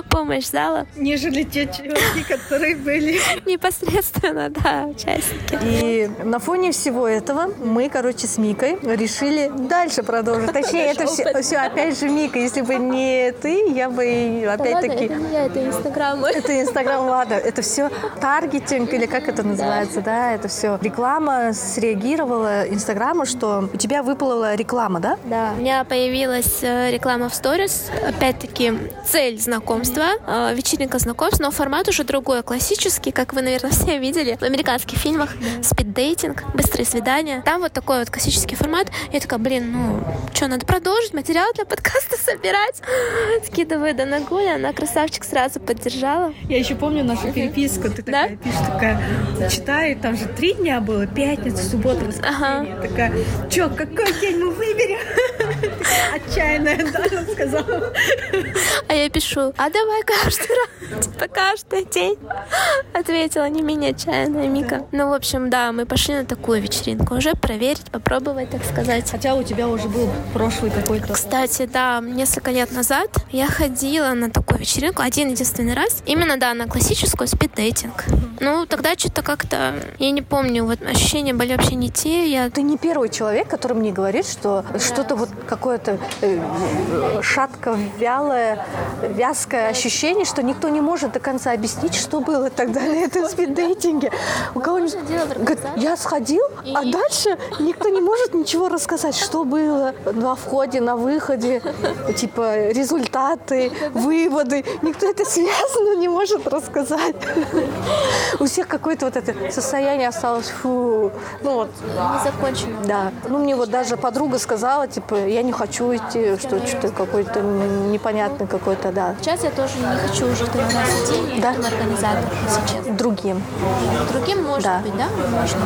S2: помощь зала,
S3: Нежели те чуваки, которые были.
S2: непосредственно, да, участники.
S1: И на фоне всего этого мы, короче, с Микой решили дальше продолжить. Точнее, это все, все опять же Мика. Если бы не ты, я бы опять-таки...
S2: это не я, это Инстаграм.
S1: Это Инстаграм, ладно, это все таргетинг или как это называется, да, это все. Реклама среагировала Инстаграму, что у тебя выплыла реклама, да?
S2: Да, у меня появилась э, реклама в сторис. Опять-таки, цель знакомства, э, вечеринка знакомств, но формат уже другой, классический, как вы, наверное, все видели в американских фильмах. Спиддейтинг, быстрые свидания. Там вот такой вот классический формат. Я такая, блин, ну, что, надо продолжить материал для подкаста собирать? Скидываю до Нагуля, она красавчик сразу поддержала.
S3: Я еще помню нашу переписку. Ты
S2: Да?
S3: такая пишешь, такая, читаю, там же три дня было, пятница, суббота, воскресенье. Такая, че, какой день мы выберем? Отчаянная, да, она сказала.
S2: А я пишу, а давай каждый раз. Типа каждый день ответила не менее отчаянная Мика. Ну, в общем, да, мы пошли на такую вечеринку. Уже проверить, попробовать, так сказать.
S1: Хотя у тебя уже был прошлый какой-то...
S2: Кстати, да, несколько лет назад я ходила на такую вечеринку один единственный раз. Именно, да, на классическую спиддейтинг. Ну, тогда что-то как-то, я не помню, вот ощущения были вообще не те. Я...
S1: Ты не первый человек, который мне говорит, что да. что-то вот какое-то э, шатко вялое, вязкое ощущение, что никто не может до конца объяснить, что было тогда на этом спиддейтинге. У кого-нибудь я сходил, а дальше никто не может ничего рассказать, что было на входе, на выходе, типа результаты, выводы. Никто это связано не может рассказать. У всех какое-то вот это состояние осталось, фу, ну вот.
S2: Не закончено.
S1: Да. Ну, мне вот даже подруга сказала, типа, я не хочу идти, что что-то какой-то непонятный какой-то, да.
S2: Сейчас я тоже не хочу уже туда идти, да? если
S1: Другим.
S2: Другим может да. быть, да? Можно.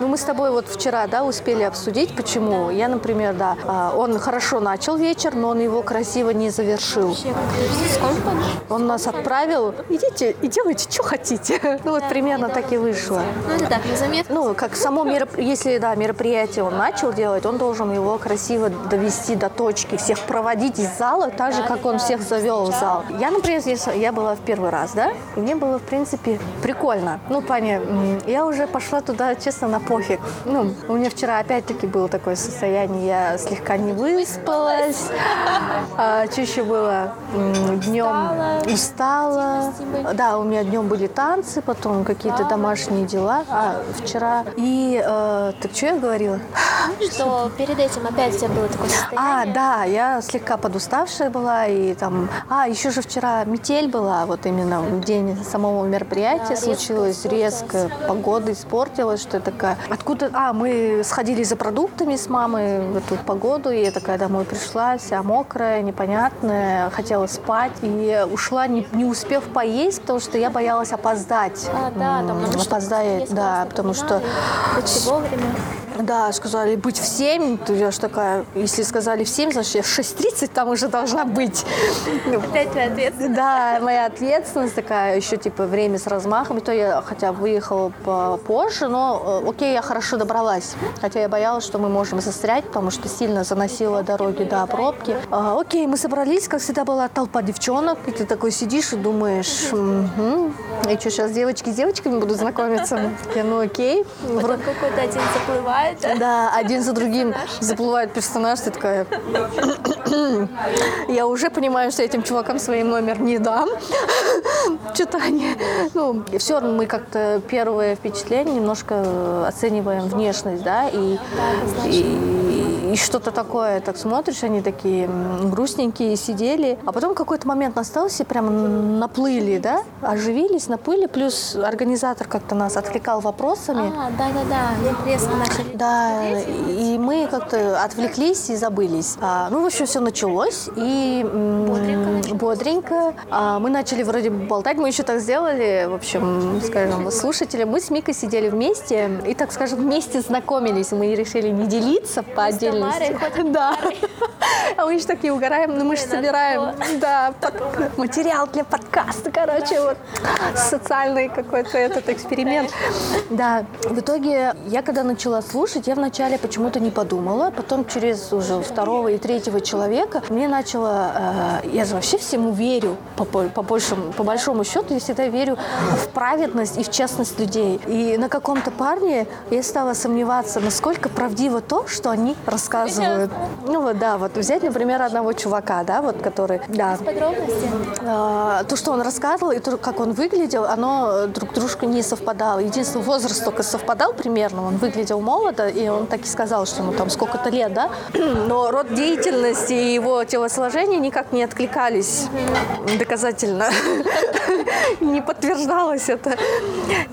S1: Ну, мы с тобой вот вчера, да, успели обсудить, почему. Я, например, да, а, он хорошо начал вечер, но он его красиво не завершил.
S2: Сколько?
S1: Он нас отправил, идите и делайте, что хотите. Ну, вот примерно так и вышло.
S2: Ну, это так, незаметно.
S1: Ну, как само мероприятие, если, да, мероприятие он начал делать, он должен его красиво довести до точки, всех проводить из зала, так же, как он всех завел в зал. Я, например, здесь, я была в первый раз, да, и мне было, в принципе, прикольно. Ну, Паня, я уже пошла туда, честно, на пофиг. Ну, у меня вчера опять-таки было такое состояние, я слегка не выспалась. А, что еще было? Днем устала. Да, у меня днем были танцы, потом какие-то домашние дела. А, вчера. И, э, так что я говорила?
S2: Что перед этим опять у тебя было такое состояние?
S1: А, да, я слегка подуставшая была, и там... А, еще же вчера метель была, вот именно в день самого мероприятия да, случилось резко, резко погода испортилась, что я такая... Откуда... А, мы сходили за продуктами с мамой в эту погоду, и я такая домой пришла, вся мокрая, непонятная, хотела спать, и ушла, не, не успев поесть, потому что я боялась опоздать.
S2: А, да, там,
S1: опоздать, да, потому что...
S2: вовремя.
S1: Да, сказали быть в 7. То я же такая, если сказали в 7, значит я в 6.30 там уже должна быть.
S2: Опять твоя ответственность.
S1: Да, моя ответственность такая, еще типа время с размахом. И то я хотя выехала позже, но э, окей, я хорошо добралась. Хотя я боялась, что мы можем застрять, потому что сильно заносила дороги, да, пробки. А, окей, мы собрались, как всегда была толпа девчонок, и ты такой сидишь и думаешь, угу. и что, сейчас девочки с девочками будут знакомиться? Я, ну окей.
S2: Потом какой-то один заплывает заплывает.
S1: Да, один за другим заплывает персонаж, ты такая... Я уже понимаю, что этим чувакам своим номер не дам. Они... Ну, все равно мы как-то первое впечатление немножко оцениваем внешность, да, и, и, и что-то такое, так смотришь, они такие грустненькие сидели, а потом какой-то момент настал, все прям наплыли, да, оживились, наплыли, плюс организатор как-то нас отвлекал вопросами.
S2: А, да-да-да, резко начали
S1: да, и мы как-то отвлеклись и забылись. А, ну, в общем, все началось, и бодренько. бодренько. А, мы начали вроде болтать, мы еще так сделали, в общем, скажем, слушатели. Мы с Микой сидели вместе и, так скажем, вместе знакомились. Мы решили не делиться по отдельности.
S2: Да.
S1: А мы еще такие угораем, но мы же собираем да, материал для подкаста, короче, вот социальный какой-то этот эксперимент. Да, в итоге я когда начала слушать, я вначале почему-то не подумала. Потом через уже второго и третьего человека мне начало... Э, я же вообще всему верю, по, по, большему, по большому счету. Я всегда верю в праведность и в честность людей. И на каком-то парне я стала сомневаться, насколько правдиво то, что они рассказывают. Ну вот, да, вот взять, например, одного чувака, да, вот, который... Да. Э, то, что он рассказывал, и то, как он выглядел, оно друг дружку не совпадало. Единственный возраст только совпадал примерно. Он выглядел молодо, и он так и сказал, что ему там сколько-то лет, да, но род деятельности и его телосложение никак не откликались доказательно. Не подтверждалось это.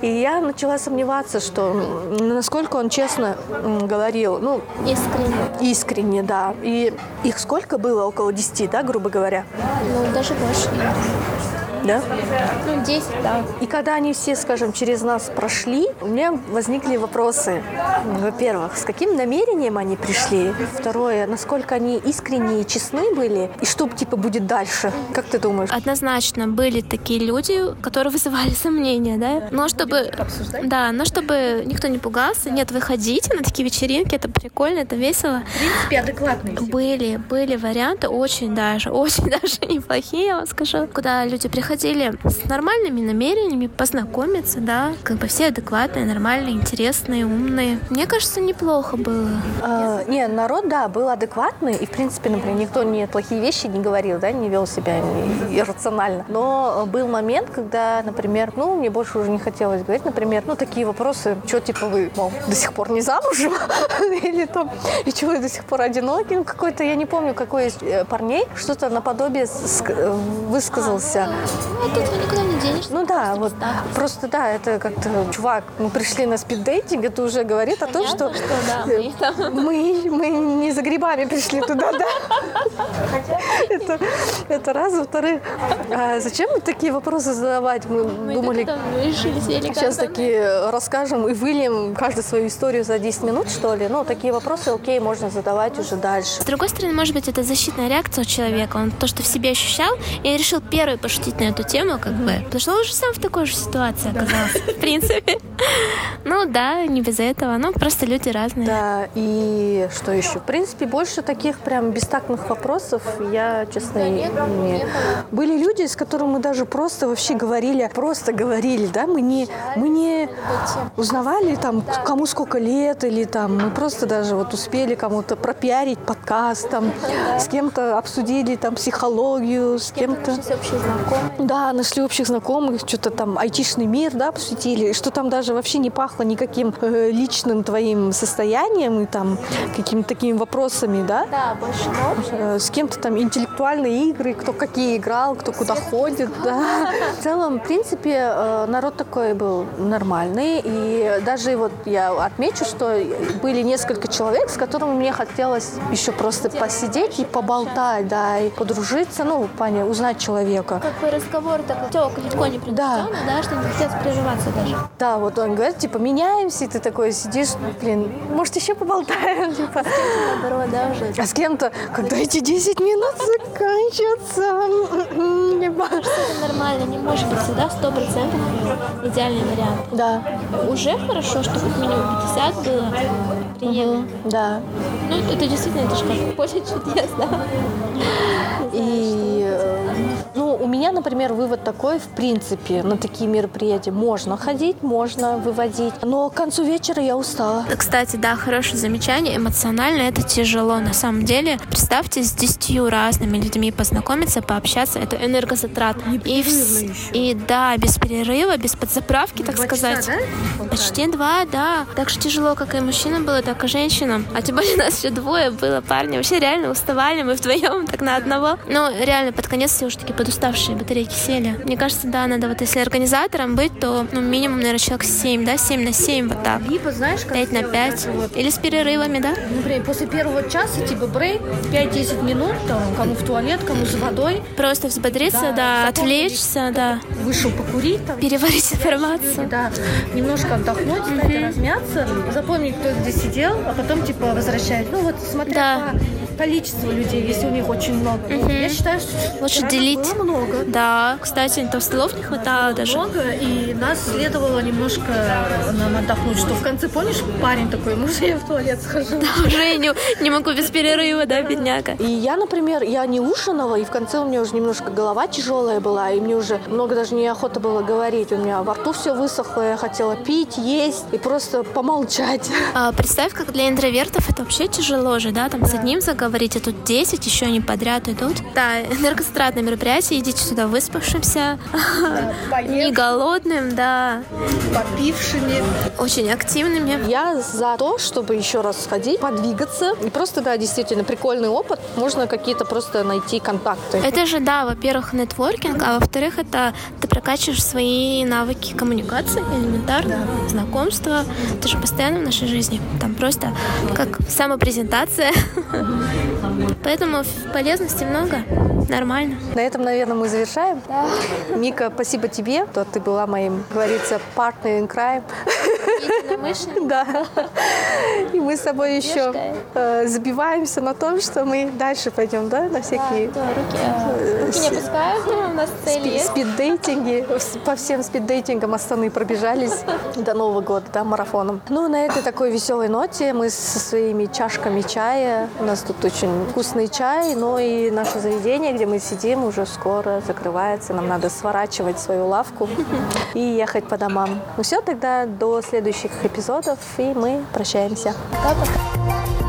S1: И я начала сомневаться, что насколько он честно говорил. Ну,
S2: искренне.
S1: Искренне, да. И их сколько было? Около 10, да, грубо говоря?
S2: Ну, даже больше.
S1: Да?
S2: Ну, 10, да.
S1: И когда они все, скажем, через нас прошли, у меня возникли вопросы. Во-первых, с каким намерением они пришли? Второе, насколько они искренние и честны были? И что, типа, будет дальше? Как ты думаешь?
S2: Однозначно были такие люди, которые вызывали сомнения, да? Но чтобы... Да, но чтобы никто не пугался. Нет, выходите на такие вечеринки, это прикольно, это весело.
S3: В принципе, адекватные.
S2: Были, были варианты очень даже, очень даже неплохие, я вам скажу, куда люди приходили с нормальными намерениями познакомиться, да, как бы все адекватные, нормальные, интересные, умные. Мне кажется, неплохо было.
S1: А, не, народ, да, был адекватный, и, в принципе, например, никто не плохие вещи не говорил, да, не вел себя иррационально. Но э, был момент, когда, например, ну, мне больше уже не хотелось говорить, например, ну, такие вопросы, что, типа, вы, мол, до сих пор не замужем? Или там, и что, вы до сих пор одиноки? Ну, какой-то, я не помню, какой из э, парней, что-то наподобие э, высказался.
S2: Ну, тут вы никуда не денешься.
S1: Ну да, вот просто да, это как-то, чувак, мы пришли на спиддейтинг, это уже говорит о том, что,
S2: Понятно, что да, мы там-
S1: мы, мы не за грибами пришли туда, да. Это, это раз. Во-вторых, а зачем мы такие вопросы задавать? Мы,
S2: Мы
S1: думали, сейчас такие расскажем и выльем каждую свою историю за 10 минут, что ли. Ну, такие вопросы, окей, можно задавать уже дальше.
S2: С другой стороны, может быть, это защитная реакция у человека. Он то, что в себе ощущал, и решил первый пошутить на эту тему, как бы. Потому что он уже сам в такой же ситуации оказался, в принципе. Ну да, не без этого. Ну, просто люди разные.
S1: Да, и что еще? В принципе, больше таких прям бестактных вопросов я, честно, не... Были люди, с которыми мы даже просто вообще говорили, просто говорили, да, мы не, мы не узнавали там, кому сколько лет, или там, мы просто даже вот успели кому-то пропиарить подкаст, там, с кем-то обсудили там психологию, с кем-то... Да, нашли общих знакомых, что-то там айтишный мир, да, посвятили, что там даже вообще не пахло никаким э, личным твоим состоянием и там какими-то такими вопросами, да.
S2: Да, больше ног.
S1: Э, С кем-то там интеллектуальные игры, кто какие играл, кто куда ходит, да. В целом, в принципе, э, народ такой был нормальный. И даже вот я отмечу, что были несколько человек, с которыми мне хотелось еще просто посидеть и поболтать, да, и подружиться, ну, в плане узнать человека.
S2: Как бы разговор так тёк, легко не да. да, что не хотят прерываться даже.
S1: Да, вот он говорит, типа, меняемся, и ты такой сидишь, блин, может, еще поболтаем, типа.
S2: Наоборот, да, уже.
S1: А с кем-то, когда эти 10 минут заканчиваются.
S2: Это нормально, не может быть всегда сто процентов идеальный вариант.
S1: Да,
S2: Уже хорошо, что как минимум 50 было приемлемо.
S1: да.
S2: Ну, это действительно, это же как поле чудес, да.
S1: И, у меня, например, вывод такой, в принципе, на такие мероприятия можно ходить, можно выводить, но к концу вечера я устала.
S2: Кстати, да, хорошее замечание. Эмоционально это тяжело. На самом деле, представьте, с десятью разными людьми познакомиться, пообщаться, это энергозатрат. И, вс- и да, без перерыва, без подзаправки, так сказать. Почти два, да. Так же тяжело, как и мужчинам было, так и женщинам. А тем более нас еще двое было, парни. Вообще реально уставали мы вдвоем так на одного. Но реально под конец все уже такие подуставшие батарейки сели. Мне кажется, да, надо вот если организатором быть, то ну, минимум, наверное, человек 7, да, 7 на 7, вот так.
S3: Либо, знаешь, как
S2: 5 на
S3: сделать
S2: 5.
S3: это вот,
S2: Или с перерывами, да?
S3: Например, после первого часа, типа, брейк, 5-10 минут, там, кому в туалет, кому за водой,
S2: Просто взбодриться,
S3: Да,
S2: да, отвлечься, да.
S3: вышел покурить, там,
S2: Переварить информацию.
S3: да, немножко отдохнуть, кстати, размяться, запомнить, кто здесь сидел, а потом, типа, возвращать. Ну, вот, смотря
S2: Да.
S3: по количеству людей, если у них очень много.
S2: Мгм.
S3: Я считаю, что
S2: Лучше делить.
S3: было много.
S2: Да, кстати, там столов не хватало даже.
S3: Много, и нас следовало немножко нам отдохнуть, что в конце, помнишь, парень такой, может, я в туалет схожу?
S2: Уже не, не могу без перерыва, да, бедняга.
S1: И я, например, я не ужинала, и в конце у меня уже немножко голова тяжелая была, и мне уже много даже неохота было говорить. У меня во рту все высохло, я хотела пить, есть и просто помолчать.
S2: А, представь, как для интровертов это вообще тяжело же, да, там с одним заговорить, а тут 10 еще они подряд идут. Да, энергостратное мероприятие, идите сюда выспавшимся, не голодным, да,
S3: Попившими.
S2: очень активными.
S1: Я за то, чтобы еще раз сходить, подвигаться. И просто, да, действительно, прикольный опыт. Можно какие-то просто найти контакты.
S2: Это же, да, во-первых, нетворкинг, а во-вторых, это ты прокачиваешь свои навыки коммуникации элементарно, знакомства. Это же постоянно в нашей жизни. Там просто как самопрезентация. Поэтому полезности много. Нормально.
S1: На этом, наверное, мы завершаем. Мика, спасибо тебе, что ты была моим, говорится, партнером in crime. Да. И мы с тобой еще э, забиваемся на том, что мы дальше пойдем, да, на всякие
S2: Да, руки, э, руки не опускают, у нас есть.
S1: спиддейтинги. По всем спиддейтингам Астаны пробежались до Нового года, да, марафоном. Ну, на этой такой веселой ноте мы со своими чашками чая. У нас тут очень вкусный чай, но и наше заведение, где мы сидим, уже скоро закрывается. Нам надо сворачивать свою лавку и ехать по домам. Ну все, тогда до следующих эпизодов, и мы прощаемся.
S2: Пока-пока.